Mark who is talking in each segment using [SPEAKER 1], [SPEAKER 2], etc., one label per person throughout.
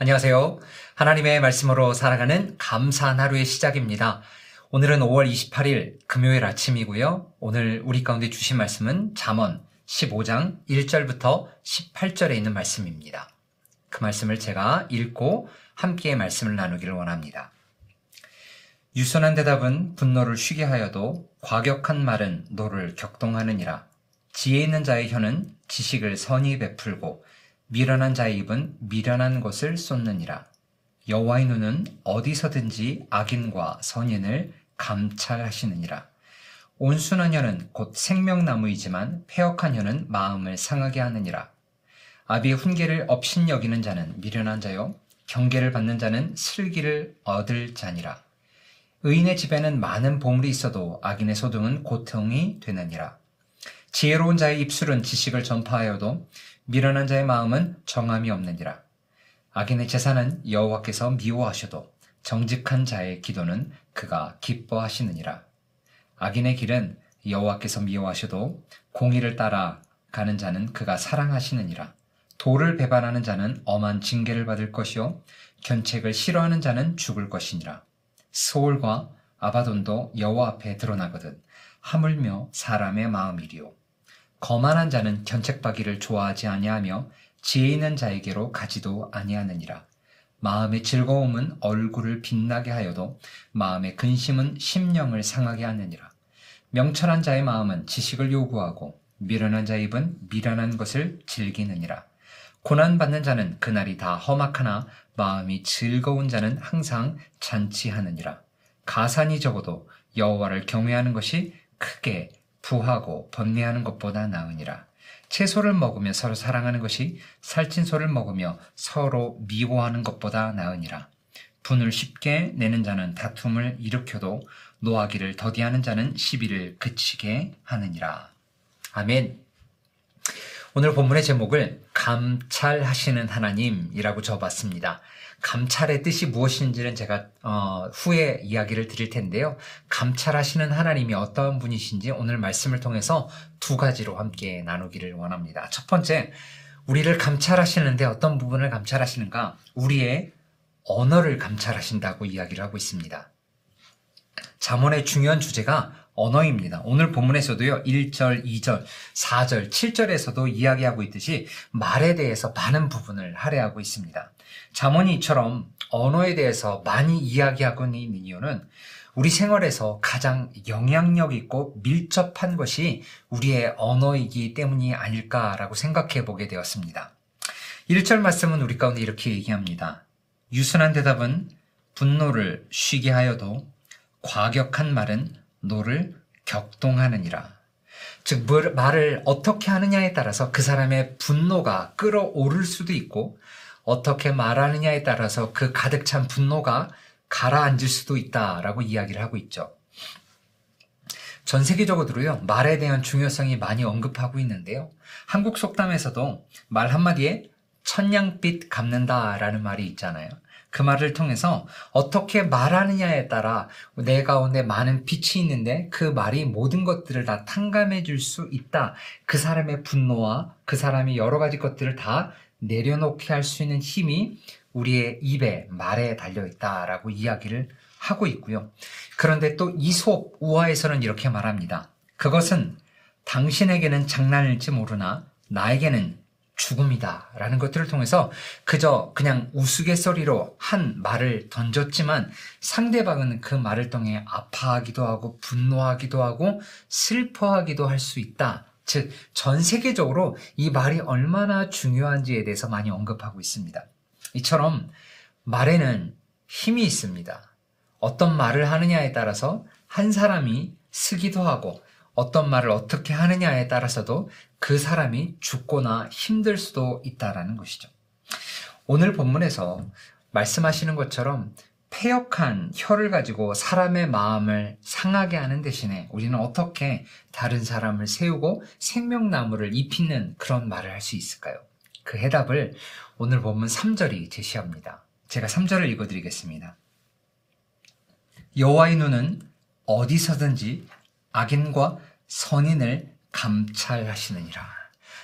[SPEAKER 1] 안녕하세요. 하나님의 말씀으로 살아가는 감사한 하루의 시작입니다. 오늘은 5월 28일 금요일 아침이고요. 오늘 우리 가운데 주신 말씀은 잠언 15장 1절부터 18절에 있는 말씀입니다. 그 말씀을 제가 읽고 함께 말씀을 나누기를 원합니다. 유순한 대답은 분노를 쉬게 하여도 과격한 말은 노를 격동하느니라. 지혜 있는 자의 혀는 지식을 선히 베풀고 미련한 자의 입은 미련한 것을 쏟느니라. 여호와의 눈은 어디서든지 악인과 선인을 감찰하시느니라. 온순한 혀는 곧 생명나무이지만 폐역한 혀는 마음을 상하게 하느니라. 아비의 훈계를 업신 여기는 자는 미련한 자요 경계를 받는 자는 슬기를 얻을 자니라. 의인의 집에는 많은 보물이 있어도 악인의 소득은 고통이 되느니라. 지혜로운 자의 입술은 지식을 전파하여도 미련한 자의 마음은 정함이 없느니라. 악인의 재산은 여호와께서 미워하셔도 정직한 자의 기도는 그가 기뻐하시느니라. 악인의 길은 여호와께서 미워하셔도 공의를 따라 가는 자는 그가 사랑하시느니라. 도를 배반하는 자는 엄한 징계를 받을 것이요 견책을 싫어하는 자는 죽을 것이니라. 소울과 아바돈도 여호와 앞에 드러나거든 하물며 사람의 마음이리요 거만한 자는 견책받기를 좋아하지 아니하며 지혜 있는 자에게로 가지도 아니하느니라. 마음의 즐거움은 얼굴을 빛나게 하여도 마음의 근심은 심령을 상하게 하느니라. 명철한 자의 마음은 지식을 요구하고 미련한 자의 입은 미련한 것을 즐기느니라. 고난받는 자는 그날이 다 험악하나 마음이 즐거운 자는 항상 잔치하느니라. 가산이 적어도 여호와를 경외하는 것이 크게 부하고 번뇌하는 것보다 나으니라. 채소를 먹으며 서로 사랑하는 것이 살찐 소를 먹으며 서로 미워하는 것보다 나으니라. 분을 쉽게 내는 자는 다툼을 일으켜도 노하기를 더디하는 자는 시비를 그치게 하느니라. 아멘. 오늘 본문의 제목을 감찰하시는 하나님이라고 적어봤습니다. 감찰의 뜻이 무엇인지는 제가 어, 후에 이야기를 드릴 텐데요. 감찰하시는 하나님이 어떠한 분이신지 오늘 말씀을 통해서 두 가지로 함께 나누기를 원합니다. 첫 번째, 우리를 감찰하시는데 어떤 부분을 감찰하시는가? 우리의 언어를 감찰하신다고 이야기를 하고 있습니다. 잠언의 중요한 주제가 언어입니다. 오늘 본문에서도요, 1절, 2절, 4절, 7절에서도 이야기하고 있듯이 말에 대해서 많은 부분을 할애하고 있습니다. 잠언이 이처럼 언어에 대해서 많이 이야기하고 있는 이유는 우리 생활에서 가장 영향력 있고 밀접한 것이 우리의 언어이기 때문이 아닐까라고 생각해 보게 되었습니다. 1절 말씀은 우리 가운데 이렇게 얘기합니다. 유순한 대답은 분노를 쉬게 하여도 과격한 말은 노를 격동하느니라. 즉, 말을 어떻게 하느냐에 따라서 그 사람의 분노가 끓어오를 수도 있고, 어떻게 말하느냐에 따라서 그 가득 찬 분노가 가라앉을 수도 있다라고 이야기를 하고 있죠. 전 세계적으로요, 말에 대한 중요성이 많이 언급하고 있는데요. 한국 속담에서도 말 한마디에 천냥빚 갚는다라는 말이 있잖아요. 그 말을 통해서 어떻게 말하느냐에 따라 내 가운데 많은 빛이 있는데 그 말이 모든 것들을 다 탕감해 줄 수 있다. 그 사람의 분노와 그 사람이 여러 가지 것들을 다 내려놓게 할 수 있는 힘이 우리의 입에 말에 달려 있다라고 이야기를 하고 있고요. 그런데 또 이솝 우화에서는 이렇게 말합니다. 그것은 당신에게는 장난일지 모르나 나에게는 죽음이다. 라는 것들을 통해서 그저 그냥 우스갯소리로 한 말을 던졌지만 상대방은 그 말을 통해 아파하기도 하고 분노하기도 하고 슬퍼하기도 할 수 있다. 즉, 전 세계적으로 이 말이 얼마나 중요한지에 대해서 많이 언급하고 있습니다. 이처럼 말에는 힘이 있습니다. 어떤 말을 하느냐에 따라서 한 사람이 쓰기도 하고 어떤 말을 어떻게 하느냐에 따라서도 그 사람이 죽거나 힘들 수도 있다라는 것이죠. 오늘 본문에서 말씀하시는 것처럼 폐역한 혀를 가지고 사람의 마음을 상하게 하는 대신에 우리는 어떻게 다른 사람을 세우고 생명나무를 입히는 그런 말을 할 수 있을까요? 그 해답을 오늘 본문 3절이 제시합니다. 제가 3절을 읽어드리겠습니다. 여호와의 눈은 어디서든지 악인과 선인을 감찰하시느니라.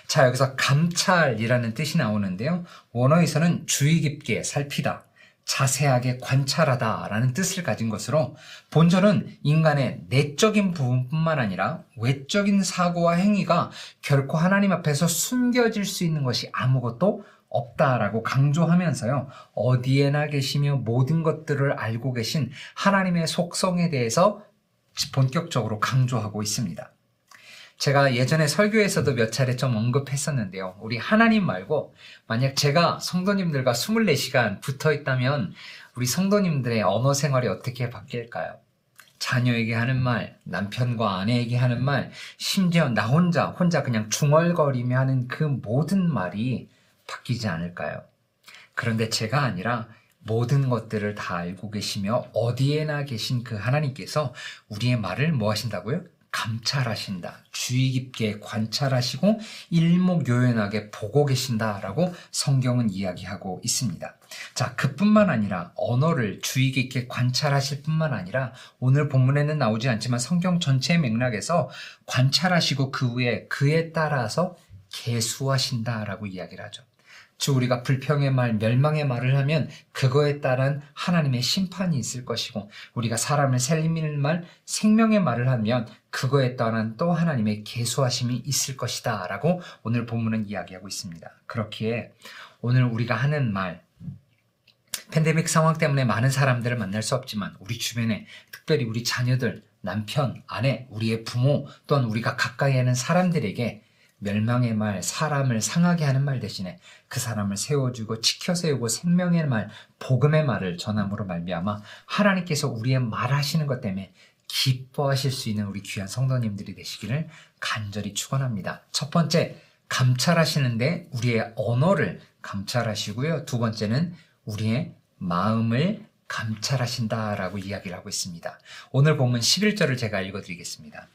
[SPEAKER 1] 자, 여기서 감찰이라는 뜻이 나오는데요. 원어에서는 주의 깊게 살피다, 자세하게 관찰하다 라는 뜻을 가진 것으로 본절은 인간의 내적인 부분뿐만 아니라 외적인 사고와 행위가 결코 하나님 앞에서 숨겨질 수 있는 것이 아무것도 없다라고 강조하면서요. 어디에나 계시며 모든 것들을 알고 계신 하나님의 속성에 대해서 본격적으로 강조하고 있습니다. 제가 예전에 설교에서도 몇 차례 좀 언급했었는데요. 우리 하나님 말고 만약 제가 성도님들과 24시간 붙어 있다면 우리 성도님들의 언어 생활이 어떻게 바뀔까요? 자녀에게 하는 말, 남편과 아내에게 하는 말, 심지어 나 혼자, 혼자 그냥 중얼거리며 하는 그 모든 말이 바뀌지 않을까요? 그런데 제가 아니라 모든 것들을 다 알고 계시며 어디에나 계신 그 하나님께서 우리의 말을 뭐 하신다고요? 감찰하신다. 주의 깊게 관찰하시고 일목요연하게 보고 계신다라고 성경은 이야기하고 있습니다. 자, 그뿐만 아니라 언어를 주의 깊게 관찰하실 뿐만 아니라 오늘 본문에는 나오지 않지만 성경 전체의 맥락에서 관찰하시고 그 후에 그에 따라서 개수하신다라고 이야기를 하죠. 즉 우리가 불평의 말, 멸망의 말을 하면 그거에 따른 하나님의 심판이 있을 것이고 우리가 사람을 살리는 말, 생명의 말을 하면 그거에 따른 또 하나님의 계수하심이 있을 것이다 라고 오늘 본문은 이야기하고 있습니다. 그렇기에 오늘 우리가 하는 말, 팬데믹 상황 때문에 많은 사람들을 만날 수 없지만 우리 주변에 특별히 우리 자녀들, 남편, 아내, 우리의 부모 또한 우리가 가까이 하는 사람들에게 멸망의 말, 사람을 상하게 하는 말 대신에 그 사람을 세워주고 지켜 세우고 생명의 말, 복음의 말을 전함으로 말미암아 하나님께서 우리의 말하시는 것 때문에 기뻐하실 수 있는 우리 귀한 성도님들이 되시기를 간절히 축원합니다. 첫 번째, 감찰하시는데 우리의 언어를 감찰하시고요. 두 번째는 우리의 마음을 감찰하신다라고 이야기를 하고 있습니다. 오늘 본문 11절을 제가 읽어드리겠습니다.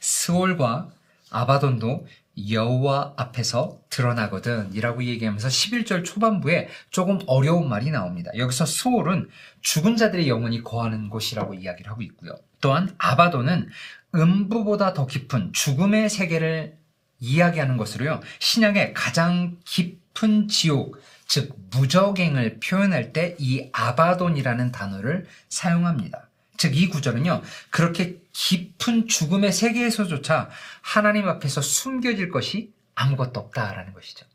[SPEAKER 1] 스올과 아바돈도 여호와 앞에서 드러나거든 이라고 얘기하면서 11절 초반부에 조금 어려운 말이 나옵니다. 여기서 수올은 죽은 자들의 영혼이 거하는 곳이라고 이야기를 하고 있고요. 또한 아바돈은 음부보다 더 깊은 죽음의 세계를 이야기하는 것으로요. 신약의 가장 깊은 지옥, 즉 무적행을 표현할 때 이 아바돈이라는 단어를 사용합니다. 즉, 이 구절은요, 그렇게 깊은 죽음의 세계에서조차 하나님 앞에서 숨겨질 것이 아무것도 없다라는 것이죠.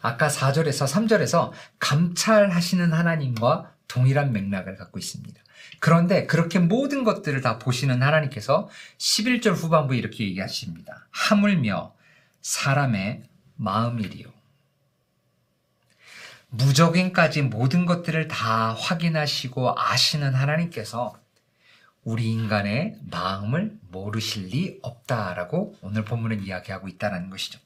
[SPEAKER 1] 아까 4절에서 3절에서 감찰하시는 하나님과 동일한 맥락을 갖고 있습니다. 그런데 그렇게 모든 것들을 다 보시는 하나님께서 11절 후반부에 이렇게 얘기하십니다. 하물며 사람의 마음이리요. 무적인까지 모든 것들을 다 확인하시고 아시는 하나님께서 우리 인간의 마음을 모르실 리 없다라고 오늘 본문은 이야기하고 있다는 것이죠.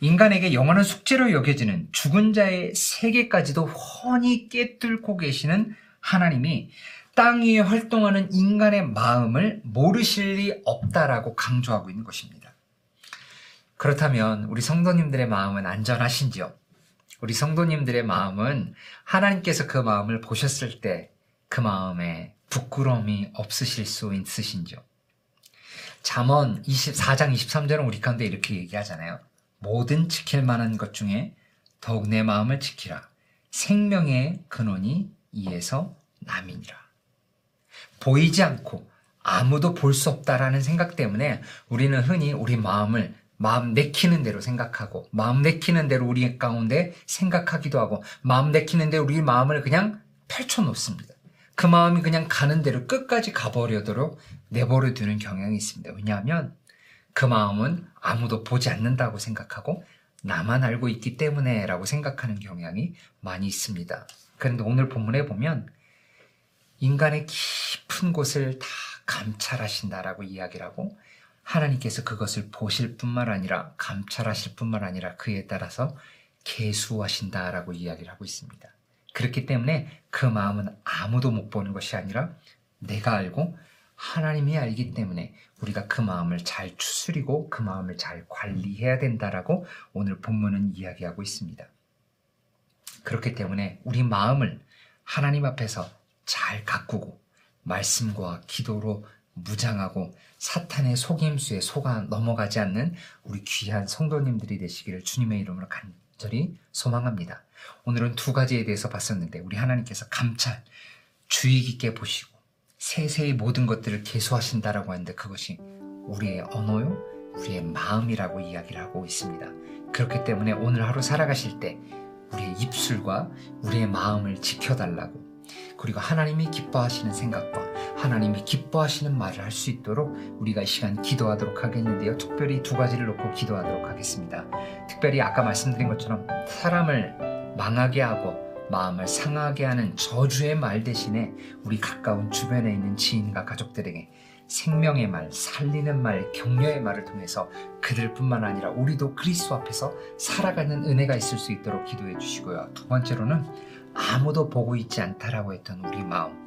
[SPEAKER 1] 인간에게 영원한 숙제로 여겨지는 죽은 자의 세계까지도 훤히 깨뚫고 계시는 하나님이 땅 위에 활동하는 인간의 마음을 모르실 리 없다라고 강조하고 있는 것입니다. 그렇다면 우리 성도님들의 마음은 안전하신지요? 우리 성도님들의 마음은 하나님께서 그 마음을 보셨을 때 그 마음에 부끄러움이 없으실 수 있으신지요? 잠언 24장 23절은 우리 가운데 이렇게 얘기하잖아요. 모든 지킬 만한 것 중에 더욱 내 마음을 지키라. 생명의 근원이 이에서 남이니라. 보이지 않고 아무도 볼 수 없다라는 생각 때문에 우리는 흔히 우리 마음을 마음 내키는 대로 생각하고 마음 내키는 대로 우리 가운데 생각하기도 하고 마음 내키는 대로 우리 마음을 그냥 펼쳐 놓습니다. 그 마음이 그냥 가는 대로 끝까지 가버려도록 내버려 두는 경향이 있습니다. 왜냐하면 그 마음은 아무도 보지 않는다고 생각하고 나만 알고 있기 때문에 라고 생각하는 경향이 많이 있습니다. 그런데 오늘 본문에 보면 인간의 깊은 곳을 다 감찰하신다라고 이야기를 하고 하나님께서 그것을 보실 뿐만 아니라 감찰하실 뿐만 아니라 그에 따라서 개수하신다라고 이야기를 하고 있습니다. 그렇기 때문에 그 마음은 아무도 못 보는 것이 아니라 내가 알고 하나님이 알기 때문에 우리가 그 마음을 잘 추스리고 그 마음을 잘 관리해야 된다라고 오늘 본문은 이야기하고 있습니다. 그렇기 때문에 우리 마음을 하나님 앞에서 잘 가꾸고 말씀과 기도로 무장하고 사탄의 속임수에 속아 넘어가지 않는 우리 귀한 성도님들이 되시기를 주님의 이름으로 간절히 소망합니다. 오늘은 두 가지에 대해서 봤었는데 우리 하나님께서 감찰, 주의 깊게 보시고 세세히 모든 것들을 개수하신다라고 하는데 그것이 우리의 언어요, 우리의 마음이라고 이야기를 하고 있습니다. 그렇기 때문에 오늘 하루 살아가실 때 우리의 입술과 우리의 마음을 지켜달라고 그리고 하나님이 기뻐하시는 생각과 하나님이 기뻐하시는 말을 할 수 있도록 우리가 이 시간 기도하도록 하겠는데요. 특별히 두 가지를 놓고 기도하도록 하겠습니다. 특별히 아까 말씀드린 것처럼 사람을 망하게 하고 마음을 상하게 하는 저주의 말 대신에 우리 가까운 주변에 있는 지인과 가족들에게 생명의 말, 살리는 말, 격려의 말을 통해서 그들뿐만 아니라 우리도 그리스도 앞에서 살아가는 은혜가 있을 수 있도록 기도해 주시고요. 두 번째로는 아무도 보고 있지 않다라고 했던 우리 마음,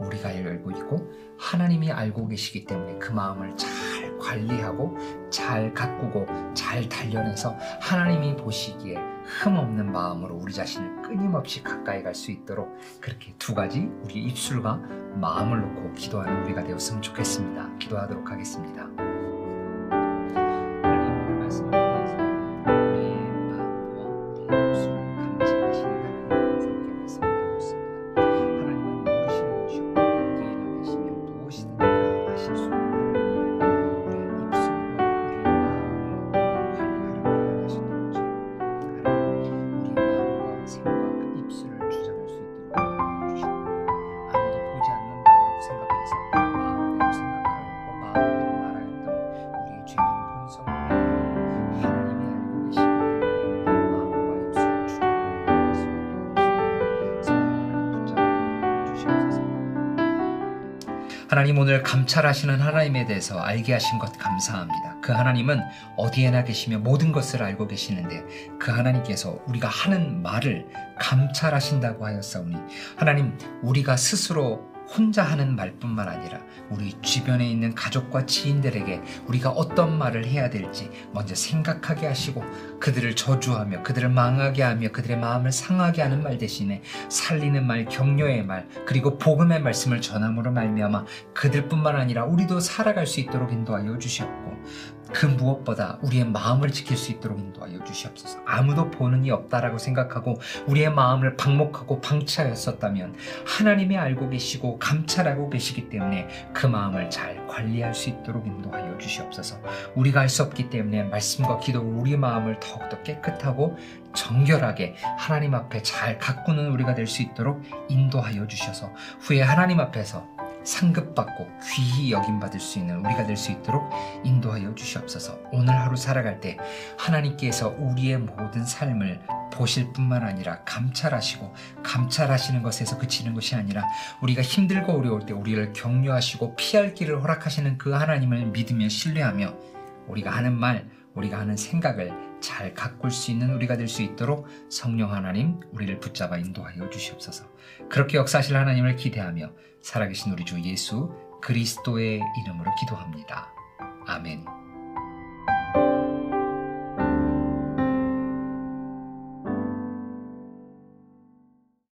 [SPEAKER 1] 우리가 알고 있고 하나님이 알고 계시기 때문에 그 마음을 잘 관리하고 잘 가꾸고 잘 단련해서 하나님이 보시기에 흠없는 마음으로 우리 자신을 끊임없이 가까이 갈 수 있도록 그렇게 두 가지 우리 입술과 마음을 놓고 기도하는 우리가 되었으면 좋겠습니다. 기도하도록 하겠습니다. 하나님 오늘 감찰하시는 하나님에 대해서 알게 하신 것 감사합니다. 그 하나님은 어디에나 계시며 모든 것을 알고 계시는데 그 하나님께서 우리가 하는 말을 감찰하신다고 하였사오니 하나님 우리가 스스로 혼자 하는 말뿐만 아니라 우리 주변에 있는 가족과 지인들에게 우리가 어떤 말을 해야 될지 먼저 생각하게 하시고 그들을 저주하며 그들을 망하게 하며 그들의 마음을 상하게 하는 말 대신에 살리는 말, 격려의 말, 그리고 복음의 말씀을 전함으로 말미암아 그들뿐만 아니라 우리도 살아갈 수 있도록 인도하여 주시옵고 그 무엇보다 우리의 마음을 지킬 수 있도록 인도하여 주시옵소서. 아무도 보는 이 없다라고 생각하고 우리의 마음을 방목하고 방치하였었다면 하나님이 알고 계시고 감찰하고 계시기 때문에 그 마음을 잘 관리할 수 있도록 인도하여 주시옵소서. 우리가 할 수 없기 때문에 말씀과 기도로 우리의 마음을 더욱더 깨끗하고 정결하게 하나님 앞에 잘 가꾸는 우리가 될 수 있도록 인도하여 주셔서 후에 하나님 앞에서 상급받고 귀히 여김받을 수 있는 우리가 될 수 있도록 인도하여 주시옵소서. 오늘 하루 살아갈 때 하나님께서 우리의 모든 삶을 보실 뿐만 아니라 감찰하시고 감찰하시는 것에서 그치는 것이 아니라 우리가 힘들고 어려울 때 우리를 격려하시고 피할 길을 허락하시는 그 하나님을 믿으며 신뢰하며 우리가 하는 말, 우리가 하는 생각을 잘 가꿀 수 있는 우리가 될 수 있도록 성령 하나님 우리를 붙잡아 인도하여 주시옵소서. 그렇게 역사하실 하나님을 기대하며 살아계신 우리 주 예수 그리스도의 이름으로 기도합니다. 아멘.